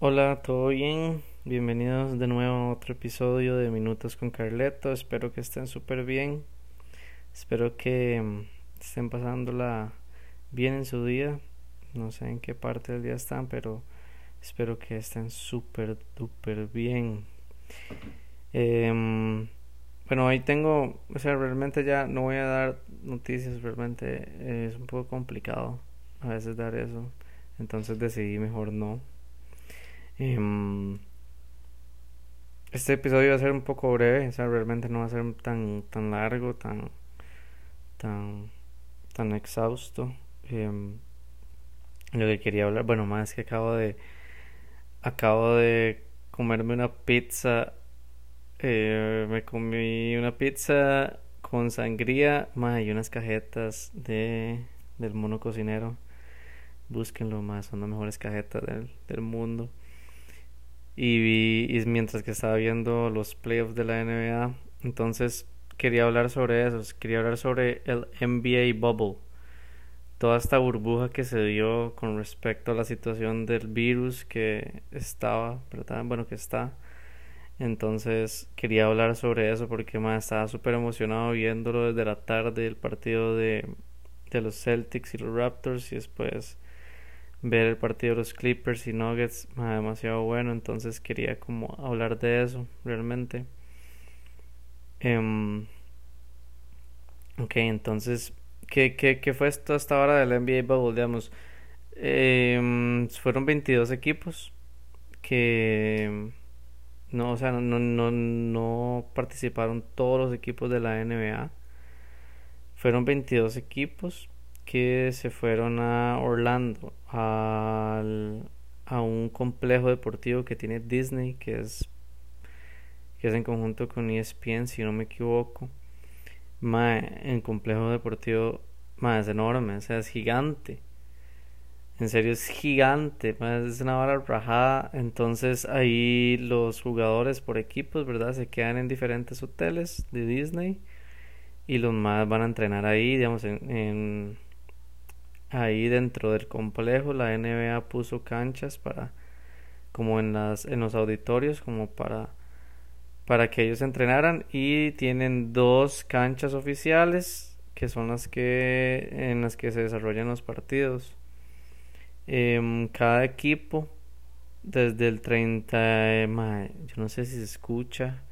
Hola, ¿todo bien? Bienvenidos de nuevo a otro episodio de Minutos con Carleto. Espero que estén súper bien. Espero que mm, estén pasándola bien en su día. No sé en qué parte del día están, pero espero que estén súper, súper bien. Em, bueno, hoy tengo, o sea, realmente ya no voy a dar noticias, realmente es un poco complicado a veces dar eso. Entonces decidí mejor no. Em, este episodio va a ser un poco breve, o sea, realmente no va a ser tan, tan largo, tan, tan, tan exhausto. Em, lo que quería hablar, bueno, más que acabo de, acabo de comerme una pizza, eh, me comí una pizza con sangría, más y unas cajetas de, del mono cocinero. Búsquenlo más, son las mejores cajetas del, del mundo. Y, vi, y mientras que estaba viendo los playoffs de la NBA, entonces quería hablar sobre eso, quería hablar sobre el NBA Bubble. Toda esta burbuja que se dio con respecto a la situación del virus que estaba, ¿verdad? Bueno, que está. Entonces quería hablar sobre eso porque más estaba súper emocionado viéndolo desde la tarde el partido de, de los Celtics y los Raptors y después ver el partido de los Clippers y Nuggets demasiado bueno, entonces quería como hablar de eso realmente. Um, ok, entonces, ¿qué, qué, qué fue esto hasta ahora del NBA Bubble? Em, fueron 22 equipos que no, o sea, no, no, no participaron todos los equipos de la NBA. Fueron 22 equipos que se fueron a Orlando al, a un complejo deportivo que tiene Disney que es que es en conjunto con ESPN si no me equivoco. Ma, el complejo deportivo más es enorme o sea es gigante. En serio es gigante es una vara rajada. Entonces ahí los jugadores por equipos verdad se quedan en diferentes hoteles de Disney y los más van a entrenar ahí digamos en ahí dentro del complejo la NBA puso canchas para como en las en los auditorios como para para que ellos entrenaran y tienen dos canchas oficiales que son las que en las que se desarrollan los partidos. Em, cada equipo desde el 30 de yo no sé si se escucha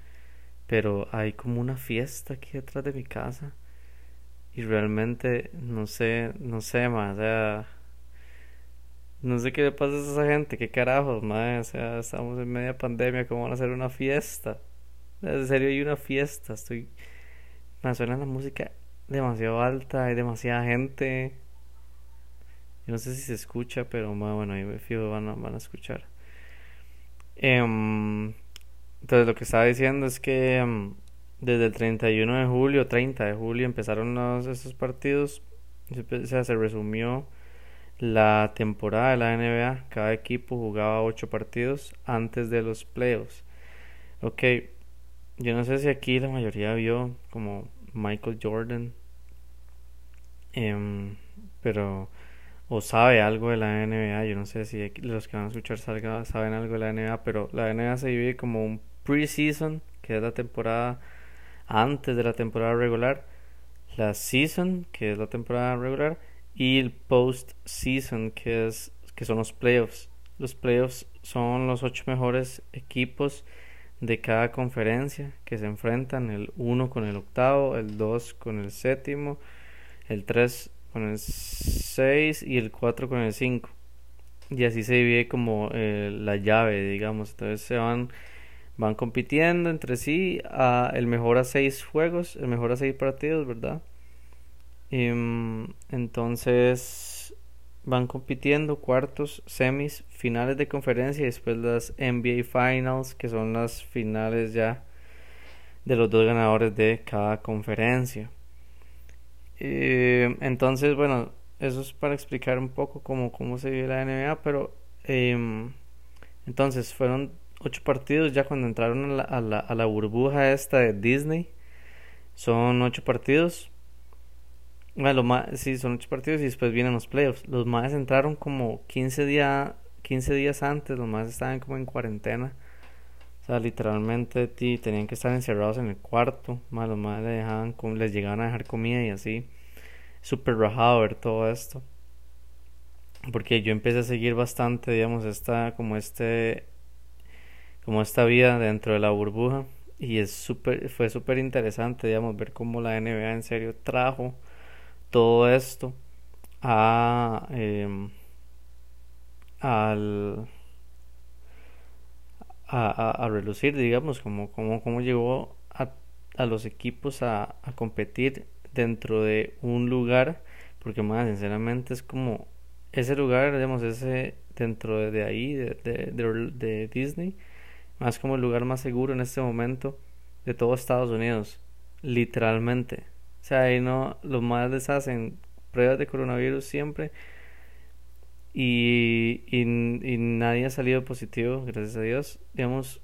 pero hay como una fiesta aquí detrás de mi casa y realmente no sé, no sé más, o sea, no sé qué le pasa a esa gente, qué carajos, madre, o sea, estamos en media pandemia, ¿cómo van a hacer una fiesta? En serio hay una fiesta, estoy, me suena la música demasiado alta, hay demasiada gente, yo no sé si se escucha, pero bueno, ahí me fijo, van a, van a escuchar. Em, entonces lo que estaba diciendo es que... Em, desde el 31 de julio, 30 de julio empezaron los, estos partidos. O sea, se resumió la temporada de la NBA. Cada equipo jugaba 8 partidos antes de los playoffs. Ok, yo no sé si aquí la mayoría vio como Michael Jordan. Em, pero o sabe algo de la NBA. Yo no sé si los que van a escuchar salga, saben algo de la NBA, pero la NBA se divide como un preseason, que es la temporada antes de la temporada regular, la season, que es la temporada regular, y el post season, que es que son los playoffs. Los playoffs son los ocho mejores equipos de cada conferencia que se enfrentan, el 1 con el octavo, el 2 con el séptimo, el 3 con el 6 y el 4 con el 5. Y así se divide como eh, la llave, digamos. Entonces se van van compitiendo entre sí el mejor a seis juegos, el mejor a seis partidos, ¿verdad? Em, entonces van compitiendo cuartos, semis, finales de conferencia y después las NBA Finals, que son las finales ya de los dos ganadores de cada conferencia. Em, entonces, bueno, eso es para explicar un poco cómo, cómo se vive la NBA, pero em, entonces fueron ocho partidos ya cuando entraron a la, a la, a la burbuja esta de Disney. Son ocho partidos. Bueno, sí, son ocho partidos y después vienen los playoffs. Los más entraron como 15 días 15 días antes, los más estaban como en cuarentena. O sea, literalmente tenían que estar encerrados en el cuarto. Más los más les, dejaban, les llegaban a dejar comida y así. Súper rajado ver todo esto. Porque yo empecé a seguir bastante, digamos, esta, como este, como esta vida dentro de la burbuja. Y es super, fue súper interesante, digamos, ver cómo la NBA en serio trajo todo esto a, em, al, a, a, relucir, digamos, como, como, como llegó a, a los equipos a, a competir dentro de un lugar, porque más sinceramente es como ese lugar, digamos, ese dentro de, ahí, de, de, de, Disney, más como el lugar más seguro en este momento de todo Estados Unidos, literalmente. O sea, ahí no, los más les hacen pruebas de coronavirus siempre y, y, nadie ha salido positivo, gracias a Dios. Digamos,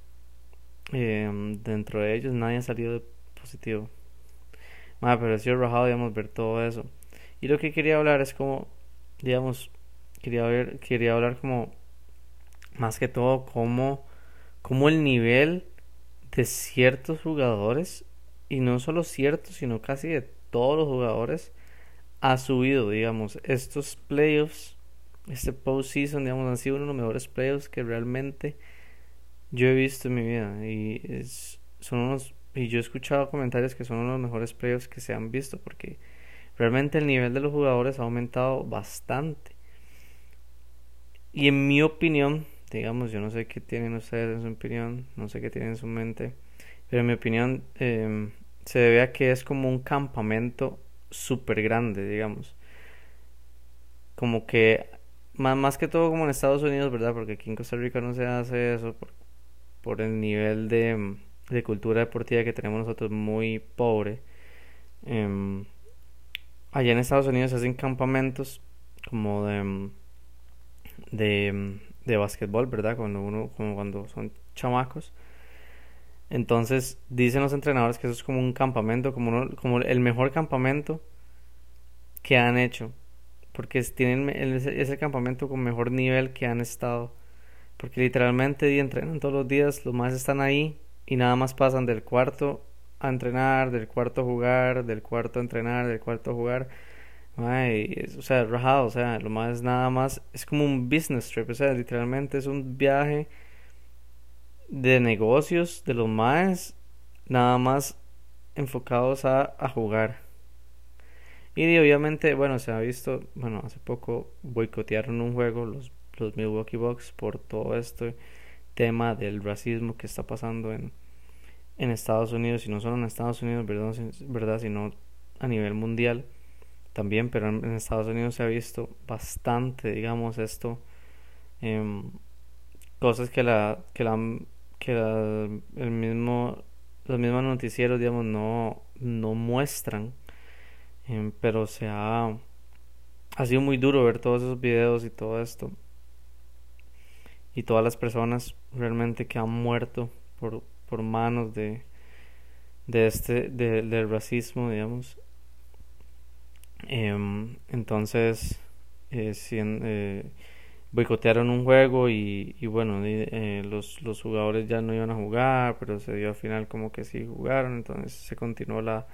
em, dentro de ellos nadie ha salido positivo. Me pareció rajado, digamos, ver todo eso. Y lo que quería hablar es como, digamos, quería ver, quería hablar como, más que todo, como, como el nivel de ciertos jugadores, y no solo ciertos, sino casi de todos los jugadores, ha subido, digamos, estos playoffs, este postseason, digamos, han sido uno de los mejores playoffs que realmente yo he visto en mi vida. Y son unos, y yo he escuchado comentarios que son uno de los mejores playoffs que se han visto, porque realmente el nivel de los jugadores ha aumentado bastante. Y en mi opinión, digamos, yo no sé qué tienen ustedes en su opinión, no sé qué tienen en su mente, pero en mi opinión eh, se debe a que es como un campamento súper grande, digamos. Como que, más, más que todo como en Estados Unidos, ¿verdad? Porque aquí en Costa Rica no se hace eso por, el nivel de, de, cultura deportiva que tenemos nosotros muy pobre. Eh, allá en Estados Unidos se hacen campamentos como de, de, de básquetbol, ¿verdad? Cuando uno, como cuando son chamacos. Entonces dicen los entrenadores que eso es como un campamento, como, como el mejor campamento que han hecho. Porque tienen es el campamento con mejor nivel que han estado. Porque literalmente entrenan todos los días, los más están ahí y nada más pasan del cuarto a entrenar, del cuarto a jugar, del cuarto a entrenar, del cuarto a jugar. O sea, rajado, o sea, lo más nada más es como un business trip, o sea, literalmente es un viaje de negocios de los más nada más enfocados a, a jugar. Y obviamente, bueno, se ha visto, bueno, hace poco boicotearon un juego los, los Milwaukee Bucks por todo este tema del racismo que está pasando en, en Estados Unidos, y no solo en Estados Unidos, ¿verdad? ¿verdad? sino a nivel mundial también, pero en, Estados Unidos se ha visto bastante, digamos, esto, eh, cosas que la, que la que el mismo los mismos noticieros digamos no no muestran em, pero se ha ha sido muy duro ver todos esos videos y todo esto. Y todas las personas realmente que han muerto por por manos de de este de, del racismo digamos em, entonces eh, eh boicotearon un juego y, bueno, eh, los, los jugadores ya no iban a jugar, pero se dio al final como que sí jugaron, entonces se continuó la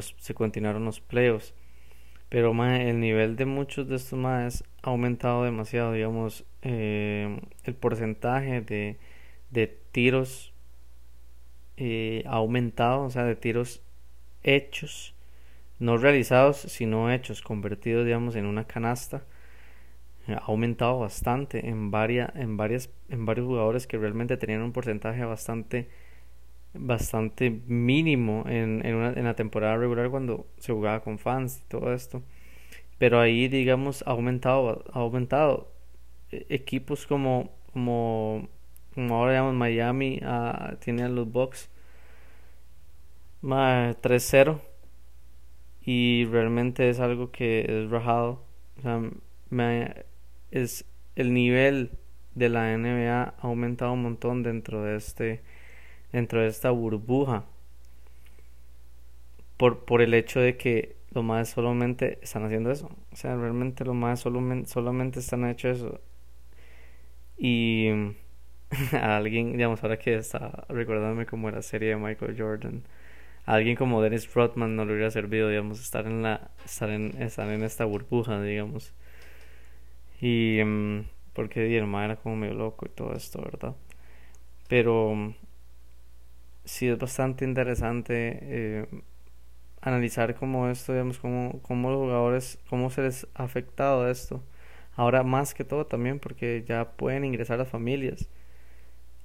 se continuaron los playoffs. Pero el nivel de muchos de estos más ha aumentado demasiado, digamos, eh, el porcentaje de, de tiros eh, ha aumentado, o sea, de tiros hechos, no realizados, sino hechos, convertidos, digamos, en una canasta. Ha aumentado bastante en varias en varias en varios jugadores que realmente tenían un porcentaje bastante bastante mínimo en, en, una, en la temporada regular cuando se jugaba con fans y todo esto. Pero ahí digamos ha aumentado ha aumentado e, equipos como como como ahora llamamos Miami uh, tienen los Bucks. 3-0 y realmente es algo que es rajado. O sea, es el nivel de la NBA ha aumentado un montón dentro de este dentro de esta burbuja. Por, por el hecho de que los más solamente están haciendo eso. O sea realmente los más solamente, solamente están hecho eso. Y alguien, digamos, ahora que está recordándome como la serie de Michael Jordan, a alguien como Dennis Rodman no le hubiera servido, digamos, estar en la estar en estar en esta burbuja, digamos. Y um, porque el era como medio loco y todo esto, ¿verdad? Pero sí es bastante interesante eh, analizar cómo esto, digamos, cómo, cómo los jugadores, cómo se les ha afectado esto. Ahora más que todo también porque ya pueden ingresar las familias.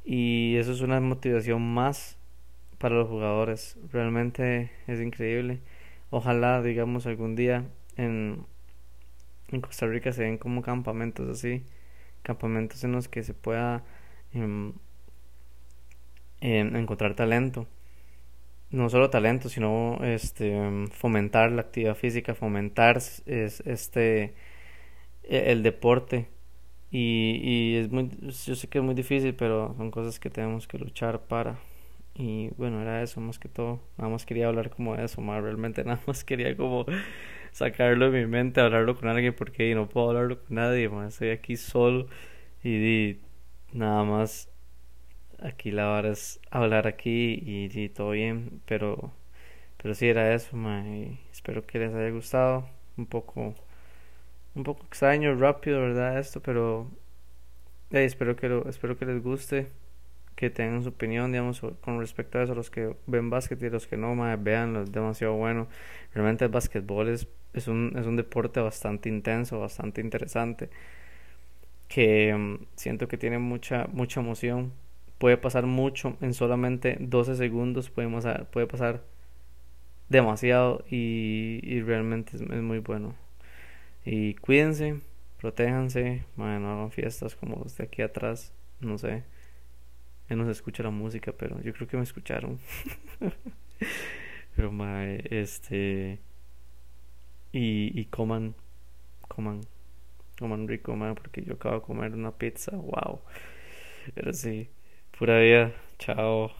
Y eso es una motivación más para los jugadores. Realmente es increíble. Ojalá, digamos, algún día en, en Costa Rica se den como campamentos así. Campamentos en los que se pueda em, em, encontrar talento no solo talento, sino este fomentar la actividad física, fomentar es, este e, el deporte y, y es muy yo sé que es muy difícil, pero son cosas que tenemos que luchar para y bueno, era eso más que todo. Nada más quería hablar como de eso, más realmente nada más quería como sacarlo de mi mente, hablarlo con alguien porque no puedo hablarlo con nadie, más estoy aquí solo y, nada más aquí la vara es hablar aquí y, todo bien, pero pero sí era eso, y espero que les haya gustado, un poco un poco extraño, rápido, ¿verdad? Esto, pero espero que lo, espero que les guste, que tengan su opinión, digamos, con respecto a eso, los que ven básquet y los que no, vean veanlo, es demasiado bueno. Realmente el básquetbol es, es, un, es un deporte bastante intenso, bastante interesante, que mm, siento que tiene mucha, mucha emoción puede pasar mucho en solamente 12 segundos, puede pasar demasiado y, realmente es, muy bueno. Y cuídense, protéjanse, bueno, hagan fiestas como los de aquí atrás, no sé. Ya no se escucha la música, pero yo creo que me escucharon. pero mae, este y, y coman, coman, coman rico, mae, porque yo acabo de comer una pizza, wow. Pero sí, Pura vida. Chao.